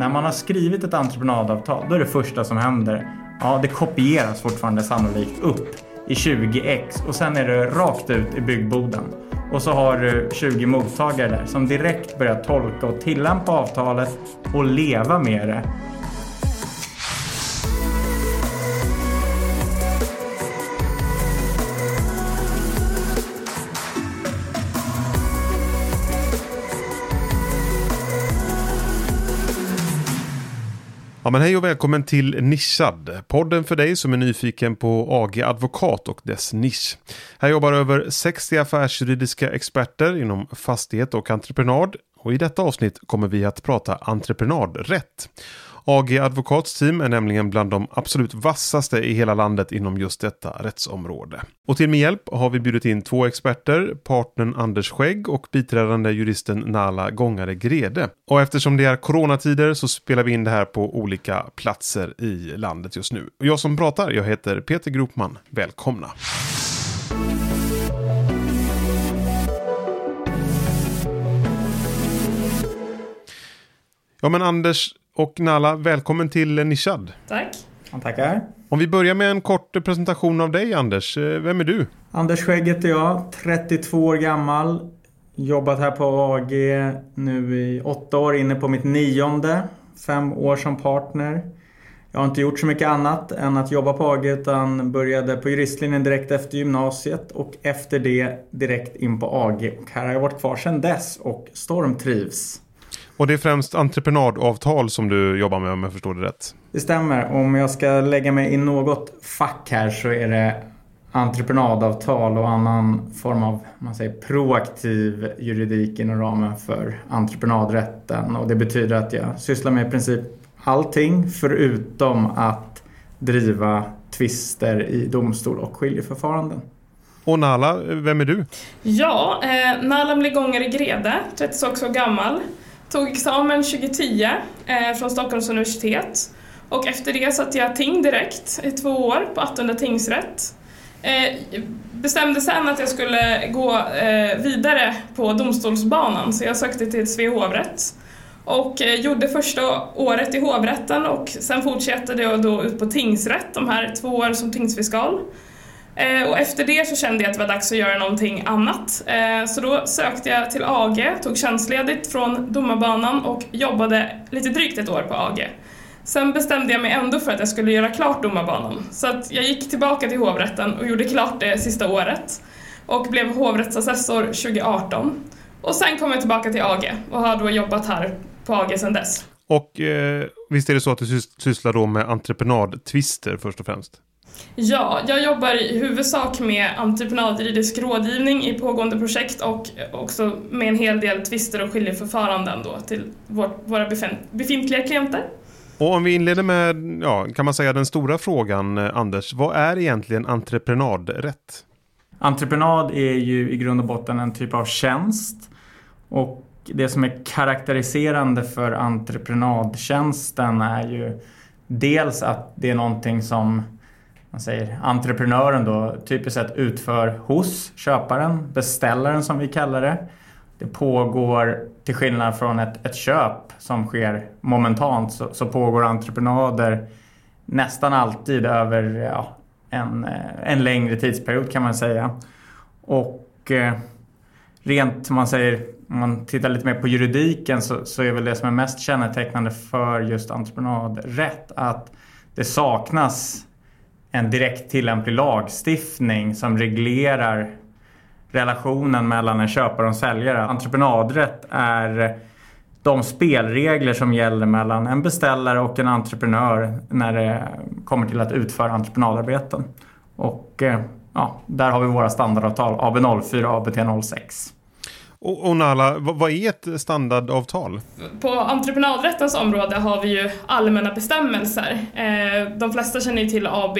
när man har skrivit ett entreprenadavtal, då är det första som händer, ja det kopieras fortfarande sannolikt upp i 20x och sen är det rakt ut i byggboden. Och så har eh, du 20 mottagare där som direkt börjar tolka och tillämpa avtalet och leva med det Ja, men hej och välkommen till Nischad, podden för dig som är nyfiken på AG Advokat och dess nisch. Här jobbar över 60 affärsjuridiska experter inom fastighet och entreprenad och i detta avsnitt kommer vi att prata entreprenadrätt. AG Advokats team är nämligen bland de absolut vassaste i hela landet inom just detta rättsområde. Och till min hjälp har vi bjudit in två experter, partnern Anders Skägg och biträdande juristen Nala Gångare Grede. Och eftersom det är coronatider så spelar vi in det här på olika platser i landet just nu. Och jag som pratar, jag heter Peter Gropman. Välkomna! Ja men Anders, och Nala, välkommen till Nishad. Tack. Tackar. Om vi börjar med en kort presentation av dig Anders. Eh, vem är du? Anders Skägg heter jag, 32 år gammal. Jobbat här på AG nu i åtta år, inne på mitt nionde. Fem år som partner. Jag har inte gjort så mycket annat än att jobba på AG utan började på juristlinjen direkt efter gymnasiet och efter det direkt in på AG. Och här har jag varit kvar sedan dess och stormtrivs. Och det är främst entreprenadavtal som du jobbar med om jag förstår det rätt? Det stämmer. Om jag ska lägga mig i något fack här så är det entreprenadavtal och annan form av man säger, proaktiv juridik inom ramen för entreprenadrätten. Och det betyder att jag sysslar med i princip allting förutom att driva tvister i domstol och skiljeförfaranden. Och Nala, vem är du? Ja, eh, Nala blir gångare i Grede, 36 år gammal. Tog examen 2010 eh, från Stockholms universitet. Och efter det satt jag ting direkt i två år på Attunda tingsrätt. Eh, bestämde sen att jag skulle gå eh, vidare på domstolsbanan så jag sökte till Svea hovrätt. Och eh, gjorde första året i hovrätten och sen fortsatte jag då ut på tingsrätt, de här två åren som tingsfiskal. Eh, och efter det så kände jag att det var dags att göra någonting annat. Eh, så då sökte jag till AG, tog tjänstledigt från domarbanan och jobbade lite drygt ett år på AG. Sen bestämde jag mig ändå för att jag skulle göra klart domarbanan. Så att jag gick tillbaka till hovrätten och gjorde klart det sista året. Och blev hovrättsassessor 2018. Och sen kom jag tillbaka till AG och har då jobbat här på AG sedan dess. Och eh, visst är det så att du sysslar då med entreprenadtvister först och främst? Ja, jag jobbar i huvudsak med entreprenadjuridisk rådgivning i pågående projekt och också med en hel del tvister och skiljeförfaranden då till våra befintliga klienter. Och om vi inleder med, ja, kan man säga den stora frågan, eh, Anders. Vad är egentligen entreprenadrätt? Entreprenad är ju i grund och botten en typ av tjänst. Och det som är karaktäriserande för entreprenadtjänsten är ju dels att det är någonting som man säger, entreprenören då typiskt sett utför hos köparen, beställaren som vi kallar det. Det pågår, till skillnad från ett, ett köp som sker momentant, så, så pågår entreprenader nästan alltid över ja, en, eh, en längre tidsperiod kan man säga. Och eh, rent, man säger, om man tittar lite mer på juridiken så, så är väl det som är mest kännetecknande för just entreprenadrätt att det saknas en direkt tillämplig lagstiftning som reglerar relationen mellan en köpare och en säljare. Entreprenadrätt är de spelregler som gäller mellan en beställare och en entreprenör när det kommer till att utföra entreprenadarbeten. Och eh, ja, där har vi våra standardavtal AB04 och ABT06. Och, och Nala, vad är ett standardavtal? På entreprenadrättens område har vi ju allmänna bestämmelser. Eh, de flesta känner ju till AB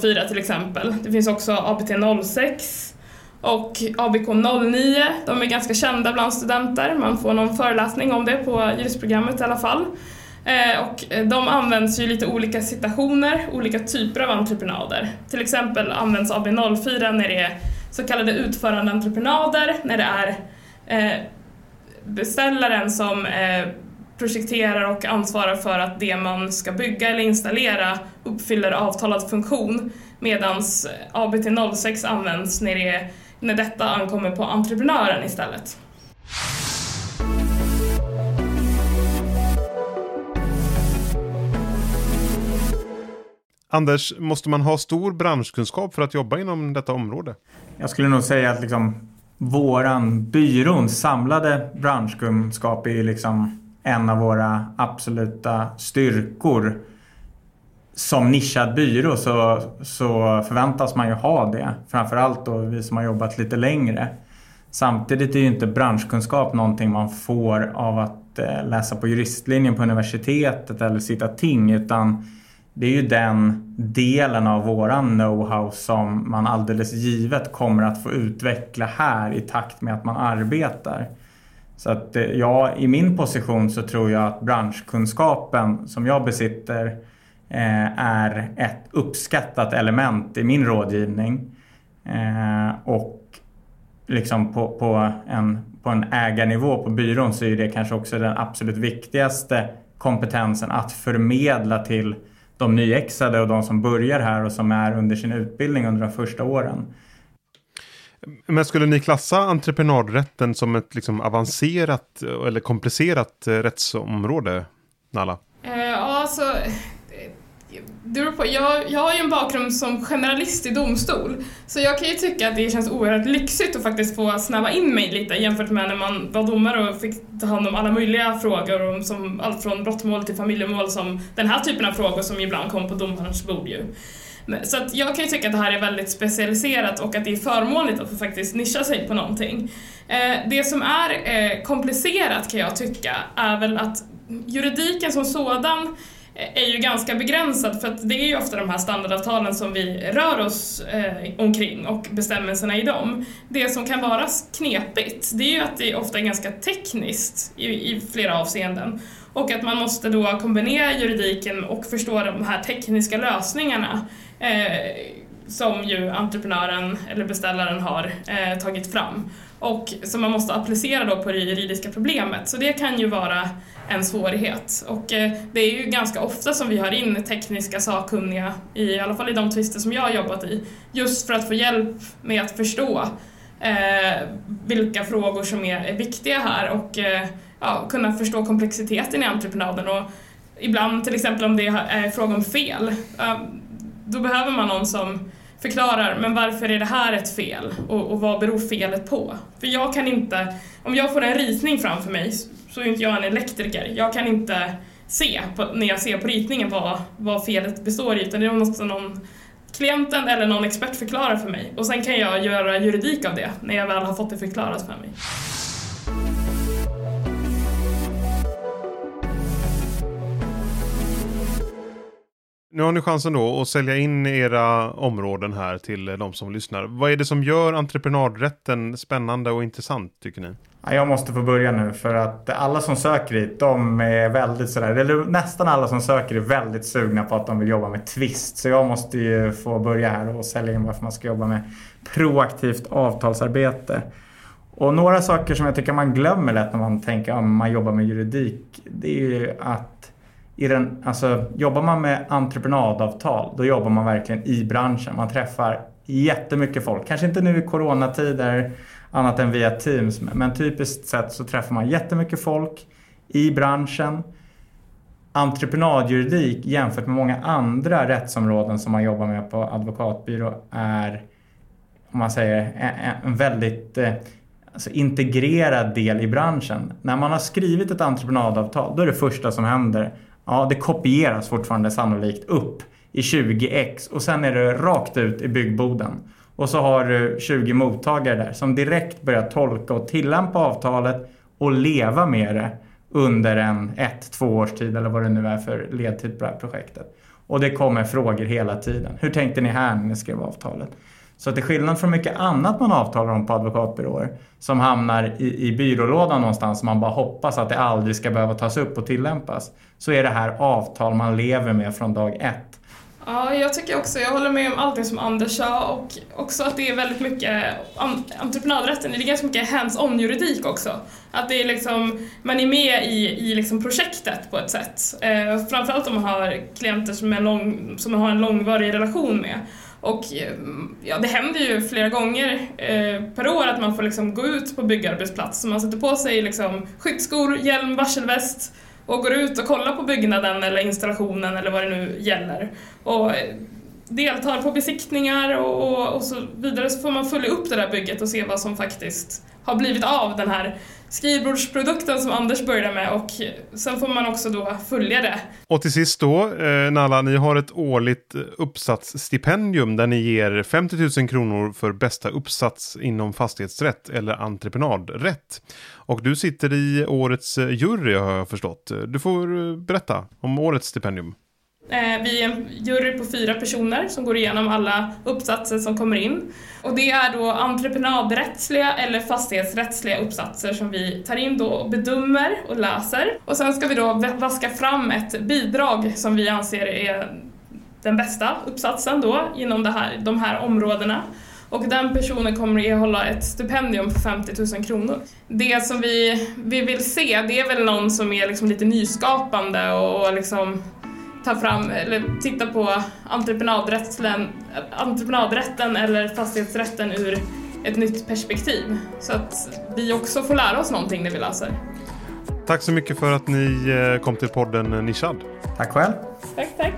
04 till exempel. Det finns också ABT 06 och ABK 09. De är ganska kända bland studenter. Man får någon föreläsning om det på juristprogrammet i alla fall. Eh, och de används ju i lite olika situationer, olika typer av entreprenader. Till exempel används AB 04 när det är så kallade utförande entreprenader när det är eh, beställaren som eh, projekterar och ansvarar för att det man ska bygga eller installera uppfyller avtalad funktion medan ABT06 används när, det, när detta ankommer på entreprenören istället. Anders, måste man ha stor branschkunskap för att jobba inom detta område? Jag skulle nog säga att liksom våran byråns samlade branschkunskap är liksom en av våra absoluta styrkor. Som nischad byrå så, så förväntas man ju ha det. Framförallt då vi som har jobbat lite längre. Samtidigt är ju inte branschkunskap någonting man får av att eh, läsa på juristlinjen på universitetet eller sitta ting utan det är ju den delen av våran know-how som man alldeles givet kommer att få utveckla här i takt med att man arbetar. Så att eh, ja, i min position så tror jag att branschkunskapen som jag besitter eh, är ett uppskattat element i min rådgivning. Eh, och liksom på, på, en, på en ägarnivå på byrån så är det kanske också den absolut viktigaste kompetensen att förmedla till de nyexade och de som börjar här och som är under sin utbildning under de första åren. Men skulle ni klassa entreprenadrätten som ett liksom avancerat eller komplicerat rättsområde, Nalla? Uh, ja, alltså det på. Jag, jag har ju en bakgrund som generalist i domstol, så jag kan ju tycka att det känns oerhört lyxigt att faktiskt få snabba in mig lite jämfört med när man var domare och fick ta hand om alla möjliga frågor, om, som allt från brottmål till familjemål, som den här typen av frågor som ibland kom på domarens bord ju. Så att jag kan ju tycka att det här är väldigt specialiserat och att det är förmånligt att få faktiskt nischa sig på någonting. Eh, det som är eh, komplicerat kan jag tycka är väl att juridiken som sådan Eh, är ju ganska begränsad för att det är ju ofta de här standardavtalen som vi rör oss eh, omkring och bestämmelserna i dem. Det som kan vara knepigt, det är ju att det ofta är ganska tekniskt i, i flera avseenden och att man måste då kombinera juridiken och förstå de här tekniska lösningarna eh, som ju entreprenören eller beställaren har eh, tagit fram och som man måste applicera då på det juridiska problemet. Så det kan ju vara en svårighet. Och eh, det är ju ganska ofta som vi har in tekniska sakkunniga, i alla fall i de tvister som jag har jobbat i, just för att få hjälp med att förstå eh, vilka frågor som är, är viktiga här och eh, ja, kunna förstå komplexiteten i entreprenaden. Och ibland, till exempel om det är fråga om fel, eh, då behöver man någon som förklarar, men varför är det här ett fel och, och vad beror felet på? För jag kan inte, om jag får en ritning framför mig så är inte jag en elektriker. Jag kan inte se på, när jag ser på ritningen vad, vad felet består i utan det måste någon klienten eller någon expert förklara för mig och sen kan jag göra juridik av det när jag väl har fått det förklarat för mig. Nu har ni chansen då att sälja in era områden här till eh, de som lyssnar. Vad är det som gör entreprenadrätten spännande och intressant tycker ni? Jag måste få börja nu för att alla som söker hit, de är väldigt sådär, eller nästan alla som söker är väldigt sugna på att de vill jobba med twist. Så jag måste ju få börja här och sälja in varför man ska jobba med proaktivt avtalsarbete. Och några saker som jag tycker man glömmer lätt när man tänker att man jobbar med juridik, det är ju att i den, alltså, jobbar man med entreprenadavtal, då jobbar man verkligen i branschen. Man träffar jättemycket folk. Kanske inte nu i coronatider, annat än via Teams. Men typiskt sett så träffar man jättemycket folk i branschen. Entreprenadjuridik jämfört med många andra rättsområden som man jobbar med på advokatbyrå är, om man säger, en väldigt eh, alltså integrerad del i branschen. När man har skrivit ett entreprenadavtal, då är det första som händer Ja, det kopieras fortfarande sannolikt upp i 20x och sen är det rakt ut i byggboden. Och så har eh, du 20 mottagare där som direkt börjar tolka och tillämpa avtalet och leva med det under en ett, två års tid eller vad det nu är för ledtid på det här projektet. Och det kommer frågor hela tiden. Hur tänkte ni här när ni skrev avtalet? Så till skillnad från mycket annat man avtalar om på advokatbyråer som hamnar i, i byrålådan någonstans som man bara hoppas att det aldrig ska behöva tas upp och tillämpas. Så är det här avtal man lever med från dag ett. Ja, jag tycker också, jag håller med om allting som Anders sa och också att det är väldigt mycket, entreprenadrätten, det är ganska mycket hands-on juridik också. Att det är liksom, man är med i, i liksom projektet på ett sätt. Eh, framförallt om man har klienter som, är lång, som man har en långvarig relation med. Och eh, ja, det händer ju flera gånger eh, per år att man får liksom gå ut på byggarbetsplats. Så man sätter på sig liksom skyddsskor, hjälm, varselväst och går ut och kollar på byggnaden eller installationen eller vad det nu gäller. Och eh, deltar på besiktningar och, och, och, så vidare så får man följa upp det där bygget och se vad som faktiskt har blivit av den här skrivbordsprodukten som Anders började med och sen får man också då följa det. Och till sist då, eh, Nalla, ni har ett årligt uppsatsstipendium där ni ger 50 000 kronor för bästa uppsats inom fastighetsrätt eller entreprenadrätt. Och du sitter i årets jury har jag förstått. Du får eh, berätta om årets stipendium. Eh, vi är en jury på fyra personer som går igenom alla uppsatser som kommer in. Och det är då entreprenadrättsliga eller fastighetsrättsliga uppsatser som vi tar in då och bedömer och läser. Och sen ska vi då vaska fram ett bidrag som vi anser är den bästa uppsatsen då inom det här, de här områdena. Och den personen kommer att erhålla ett stipendium på 50 000 kronor. Det som vi, vi vill se, det är väl någon som är liksom lite nyskapande och, och liksom ta fram eller titta på entreprenadrätten, entreprenadrätten eller fastighetsrätten ur ett nytt perspektiv. Så att vi också får lära oss någonting när vi läser. Tack så mycket för att ni eh, kom till podden Nishad. Tack själv. Tack, tack.